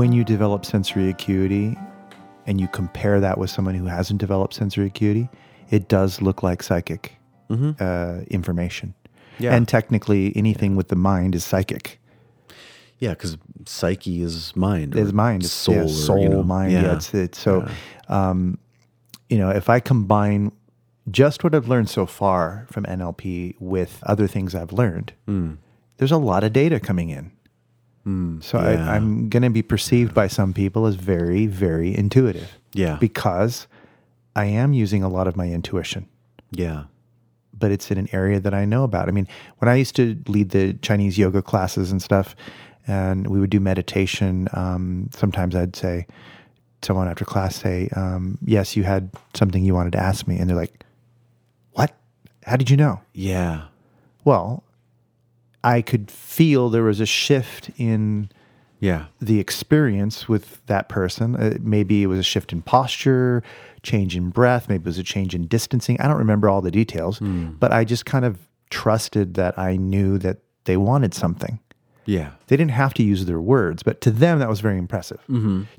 when you develop sensory acuity and you compare that with someone who hasn't developed sensory acuity, it does look like psychic uh, information. Yeah. And technically, anything with the mind is psychic. Yeah, because psyche is mind. It's mind, it's soul, yeah, or, soul, you know, mind. Yeah, it's, it's so. Um, you know, if I combine just what I've learned so far from NLP with other things I've learned, Hmm. there's a lot of data coming in. So yeah. I, I'm going to be perceived by some people as very, very intuitive. Yeah. because I am using a lot of my intuition. yeah, but it's in an area that I know about. I mean, when I used to lead the Chinese yoga classes and stuff, and we would do meditation, um, sometimes I'd say, someone after class say, um, Yes, you had something you wanted to ask me. And they're like, What? How did you know? yeah, Well, I could feel there was a shift in yeah, the experience with that person. Uh, maybe it was a shift in posture, change in breath, maybe it was a change in distancing. I don't remember all the details, but I just kind of trusted that I knew that they wanted something. yeah, They didn't have to use their words, but to them, that was very impressive.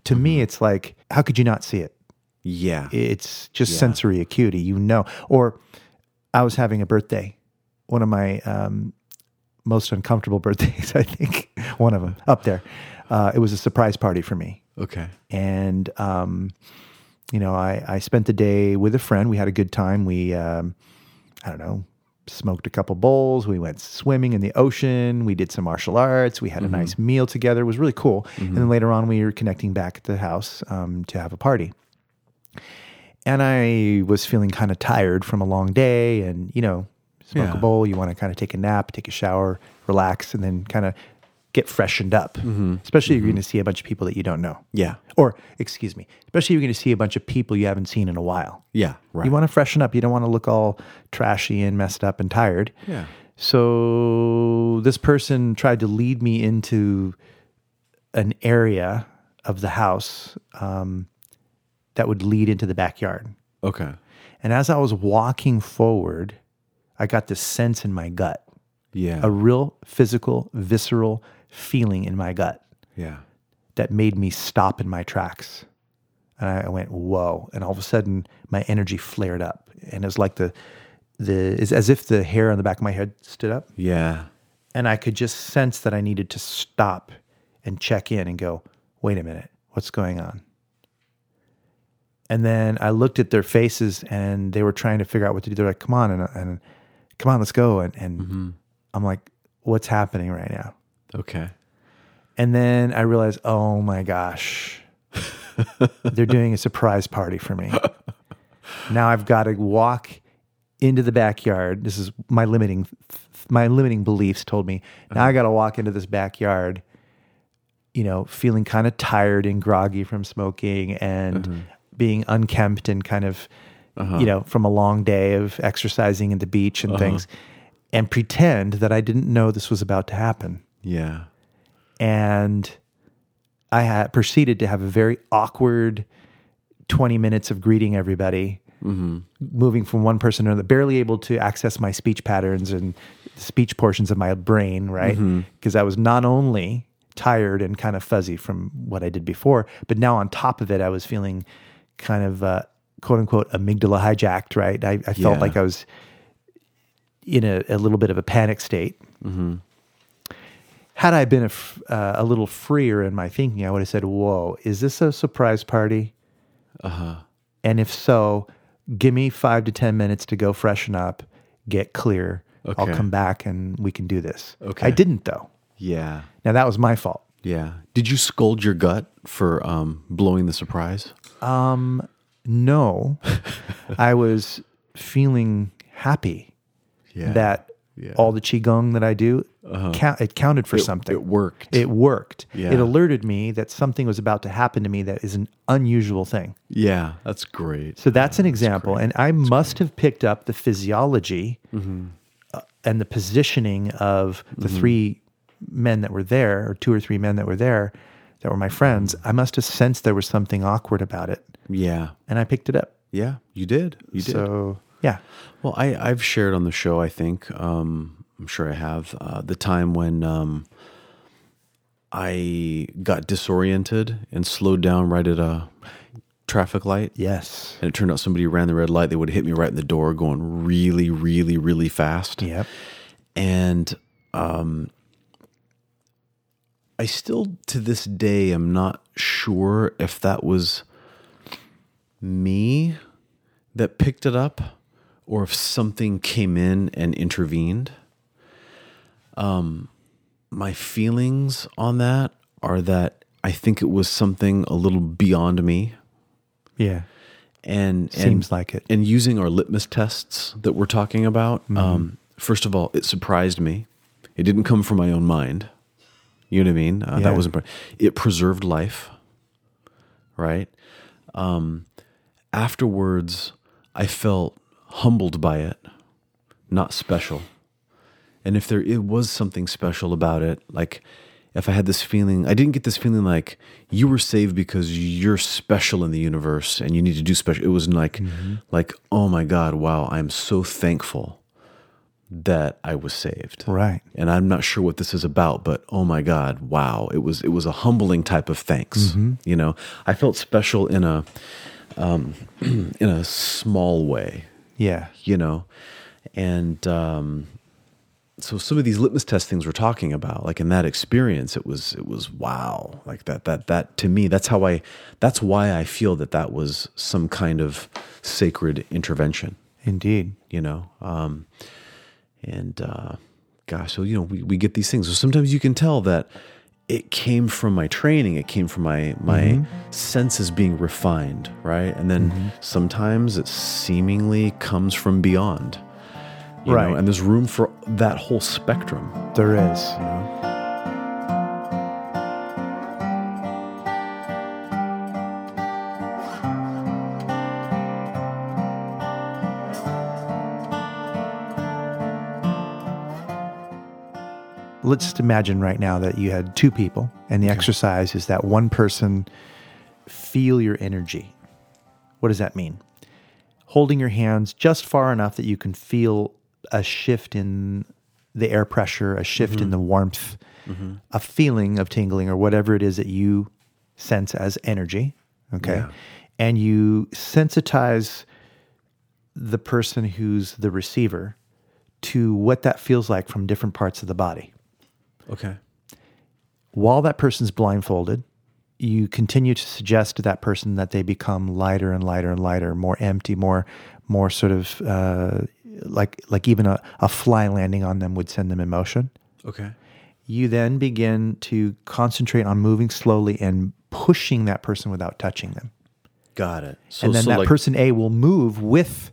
To me, it's like, how could you not see it? yeah, It's just sensory acuity, you know. Or I was having a birthday, one of my um, most uncomfortable birthdays, I think, one of them up there. Uh, it was a surprise party for me. Okay. and um, you know, I, I spent the day with a friend. We had a good time. We, um, I don't know, smoked a couple bowls. We went swimming in the ocean. We did some martial arts. We had a nice meal together. It was really cool. And then later on, we were connecting back at the house um, to have a party. And I was feeling kind of tired from a long day, and you know, smoke Yeah. a bowl. You want to kind of take a nap, take a shower, relax, and then kind of get freshened up. Especially if you're going to see a bunch of people that you don't know. Yeah. Or, excuse me, especially if you're going to see a bunch of people you haven't seen in a while. Yeah. Right. You want to freshen up. You don't want to look all trashy and messed up and tired. Yeah. So this person tried to lead me into an area of the house um, that would lead into the backyard. Okay. And as I was walking forward, I got this sense in my gut, Yeah. a real physical, visceral feeling in my gut yeah. that made me stop in my tracks. And I went, whoa. And all of a sudden my energy flared up. And it was like the the it's as if the hair on the back of my head stood up. Yeah. And I could just sense that I needed to stop and check in and go, wait a minute, what's going on? And then I looked at their faces and they were trying to figure out what to do. They're like, come on, and, and come on, let's go. And, and mm-hmm. I'm like, what's happening right now? Okay. And then I realized, oh my gosh, they're doing a surprise party for me. now I've got to walk into the backyard. This is my limiting, my limiting beliefs told me. Now uh-huh. I got to walk into this backyard, you know, feeling kind of tired and groggy from smoking and uh-huh. being unkempt and kind of, Uh-huh. you know, from a long day of exercising at the beach and uh-huh. things, and pretend that I didn't know this was about to happen. Yeah. and I had proceeded to have a very awkward 20 minutes of greeting everybody, mm-hmm. moving from one person to another, barely able to access my speech patterns and speech portions of my brain, right? Mm-hmm. Because I was not only tired and kind of fuzzy from what I did before, but now on top of it, I was feeling kind of uh, quote unquote amygdala hijacked, right? I, I felt Yeah. like I was in a, a little bit of a panic state had I been a, uh, a little freer in my thinking, I would have said, "Whoa, is this a surprise party?" Uh huh. And if so, give me five to ten minutes to go freshen up, get clear. I'll come back and we can do this. Okay. I didn't though. Yeah. Now that was my fault. Yeah. Did you scold your gut for um, blowing the surprise? No, I was feeling happy Yeah. that Yeah. all the qigong that I do, count, it counted for something. It worked. It worked. Yeah. It alerted me that something was about to happen to me that is an unusual thing. yeah. That's great. So that's an example. And I must have picked up the physiology Mm-hmm. uh, and the positioning of the three men that were there, or two or three men that were there, that were my friends. I must have sensed there was something awkward about it. Yeah. And I picked it up. Yeah. You did. You did. So, yeah. Well, I, I've shared on the show, I think, um, I'm sure I have, uh, the time when um, I got disoriented and slowed down right at a traffic light. Yes. And it turned out somebody ran the red light. They would have hit me right in the door going really, really, really fast. Yep. And um, I still, to this day, am not sure if that was me that picked it up or if something came in and intervened. Um, my feelings on that are that I think it was something a little beyond me. Yeah. And Seems and, like it. And using our litmus tests that we're talking about, um, first of all, it surprised me. It didn't come from my own mind. You know what I mean? Uh, Yeah. That wasn't. It preserved life, right? Um, afterwards, I felt humbled by it, not special. And if there it was something special about it, like if I had this feeling, I didn't get this feeling like you were saved because you're special in the universe and you need to do special. It was like, mm-hmm. like, oh my God, wow, I'm so thankful that I was saved. Right. And I'm not sure what this is about, but oh my God, wow. It was it was a humbling type of thanks. Mm-hmm. You know, I felt special in a um, in a small way Yeah. you know and um so some of these litmus test things we're talking about, like in that experience, it was it was wow, like that that that to me, that's how I, that's why I feel that that was some kind of sacred intervention. Indeed. You know, um, and uh, gosh, so you know, we we get these things. So sometimes you can tell that it came from my training. It came from my my mm-hmm. senses being refined right? And then mm-hmm. sometimes it seemingly comes from beyond you Right. know, and there's room for that whole spectrum. There is. Let's just imagine right now that you had two people, and the exercise is that one person feel your energy. What does that mean? Holding your hands just far enough that you can feel a shift in the air pressure, a shift in mm-hmm. the warmth, mm-hmm. a feeling of tingling, or whatever it is that you sense as energy. Okay. Yeah. And you sensitize the person who's the receiver to what that feels like from different parts of the body. Okay While that person's blindfolded, you continue to suggest to that person that they become lighter and lighter and lighter, more empty, more, more sort of uh, like like even a, a fly landing on them would send them in motion. okay You then begin to concentrate on moving slowly and pushing that person without touching them. got it so, and then so that like, person A will move with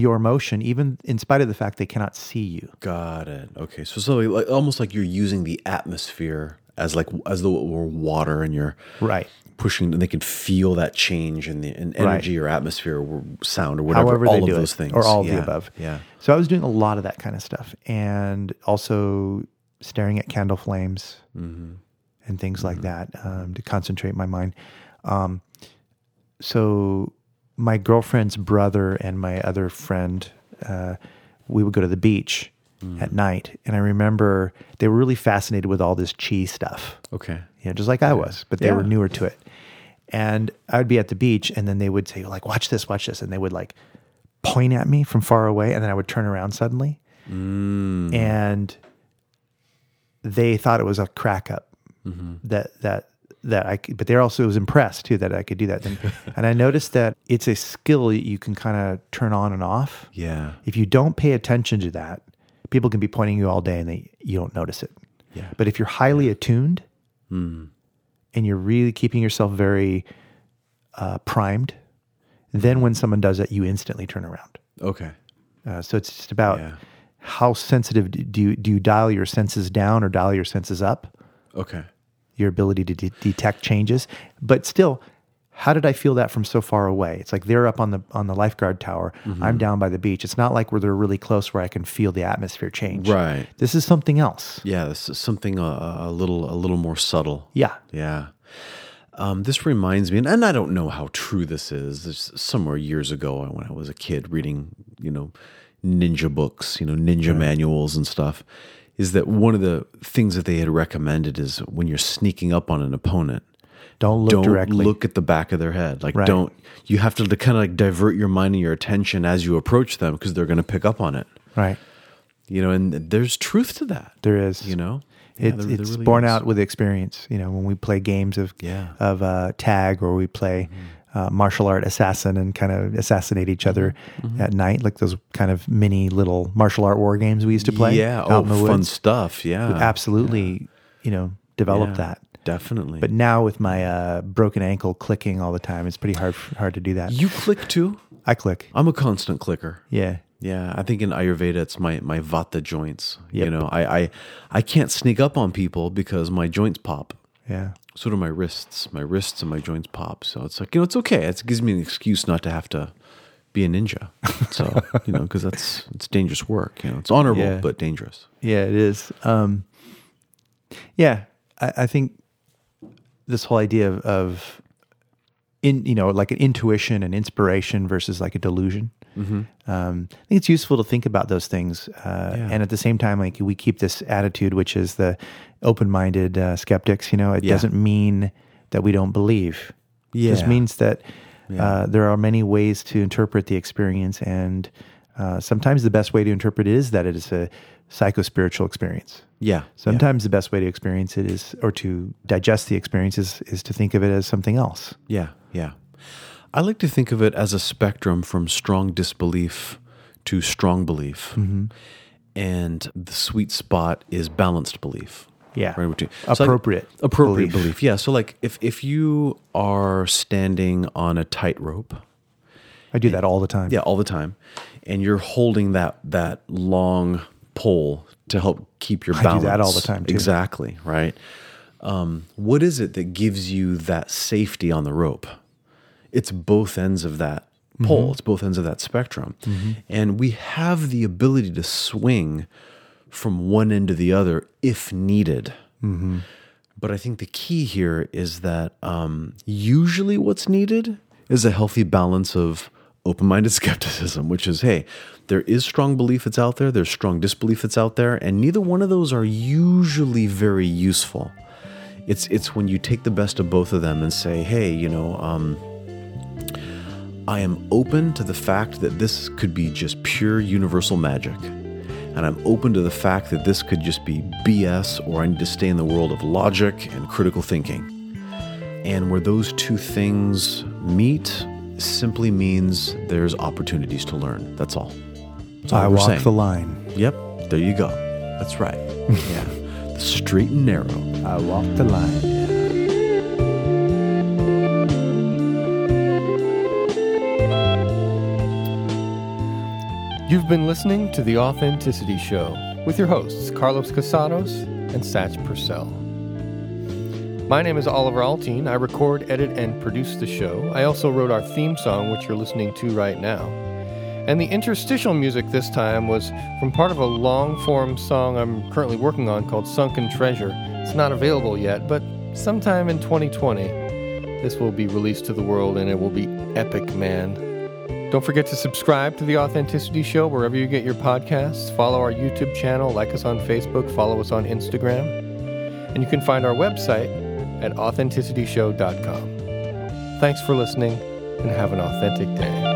your motion, even in spite of the fact they cannot see you. got it okay so so like almost like you're using the atmosphere as like as though it were water and you're Right. pushing and they can feel that change in the in Right. energy or atmosphere or sound or whatever However all they of do those it, things or all of the above. yeah So I was doing a lot of that kind of stuff, and also staring at candle flames Mm-hmm. and things like that um, to concentrate my mind. Um, so my girlfriend's brother and my other friend, uh, we would go to the beach Mm. at night, and I remember they were really fascinated with all this chi stuff. okay you know, just like I was, but they were newer to it. And I'd be at the beach, and then they would say, like, watch this, watch this. And they would like point at me from far away, and then I would turn around suddenly. Mm. And they thought it was a crack up that, that, that I could, but they're also was impressed too that I could do that. And, and I noticed that it's a skill that you can kind of turn on and off. yeah If you don't pay attention to that, people can be pointing you all day and they, you don't notice it. Yeah. But if you're highly attuned Mm. and you're really keeping yourself very uh, primed, then when someone does it, you instantly turn around. okay Uh, so it's just about Yeah. how sensitive do you, do you dial your senses down or dial your senses up? okay Your ability to de- detect changes, but still, how did I feel that from so far away? It's like they're up on the on the lifeguard tower. Mm-hmm. I'm down by the beach. It's not like where they're really close where I can feel the atmosphere change. Right. This is something else. Yeah, this is something a, a little a little more subtle. Yeah. Yeah. Um, this reminds me, and, and I don't know how true this is. This somewhere years ago when I was a kid reading, you know, ninja books, you know, ninja manuals and stuff. Is that one of the things that they had recommended is when you're sneaking up on an opponent, Don't look don't directly. look at the back of their head. Like Right. don't you have to kind of like divert your mind and your attention as you approach them because they're going to pick up on it. right. You know, and there's truth to that. There is. You know, Yeah, It's, there- there it's really borne is. out with experience. You know, when we play games of Yeah. Mm-hmm. of uh, tag or we play uh, martial art assassin and kind of assassinate each other Mm-hmm. at night, like those kind of mini little martial art war games we used to play. Yeah. out Oh, in the fun woods. stuff. Yeah. Absolutely, you know, develop Yeah, that. Definitely. But now with my uh, broken ankle clicking all the time, it's pretty hard hard to do that. you click too. I click. I'm a constant clicker. Yeah. Yeah, I think in Ayurveda it's my my vata joints. You know, I, I I can't sneak up on people because my joints pop. Yeah. So do my wrists. My wrists and my joints pop. So it's like you know it's okay. It gives me an excuse not to have to be a ninja. So you know because that's it's dangerous work. You know, it's honorable Yeah. but dangerous. Yeah, it is. Um, yeah, I, I think this whole idea of, of in you know like an intuition and inspiration versus like a delusion. Um, I think it's useful to think about those things, uh, Yeah. and at the same time, like we keep this attitude, which is the open-minded uh, skeptics. You know, it Yeah. doesn't mean that we don't believe. It just means that uh, there are many ways to interpret the experience and Uh, sometimes the best way to interpret it is that it is a psychospiritual experience. Yeah. Sometimes the best way to experience it is, or to digest the experience is, is to think of it as something else. Yeah. Yeah. I like to think of it as a spectrum from strong disbelief to strong belief. Mm-hmm. And the sweet spot is balanced belief. Yeah. Right, so, like, Appropriate. appropriate belief. belief. Yeah. So like if if you are standing on a tightrope, I do that all the time. yeah, all the time, and you're holding that that long pole to help keep your balance. I do that all the time, too. Exactly. Right. Um, what is it that gives you that safety on the rope? It's both ends of that pole. Mm-hmm. It's both ends of that spectrum, and we have the ability to swing from one end to the other if needed. Mm-hmm. But I think the key here is that um, usually what's needed is a healthy balance of open minded skepticism, which is hey, there is strong belief that's out there, there's strong disbelief that's out there, and neither one of those are usually very useful. It's, it's when you take the best of both of them and say, hey, you know, um, I am open to the fact that this could be just pure universal magic. And I'm open to the fact that this could just be BS or I need to stay in the world of logic and critical thinking. And where those two things meet simply means there's opportunities to learn. That's all. That's all I walk saying. the line. Yep, there you go. That's right. yeah. The straight and narrow. I walk the line. You've been listening to The Authenticity Show with your hosts, Carlos Casados and Satch Purcell. My name is Oliver Altine. I record, edit, and produce the show. I also wrote our theme song, which you're listening to right now. And the interstitial music this time was from part of a long form song I'm currently working on called Sunken Treasure. It's not available yet, but sometime in 2020, this will be released to the world and it will be epic, man. Don't forget to subscribe to The Authenticity Show wherever you get your podcasts. Follow our YouTube channel, like us on Facebook, follow us on Instagram. And you can find our website at authenticityshow.com. Thanks for listening and have an authentic day.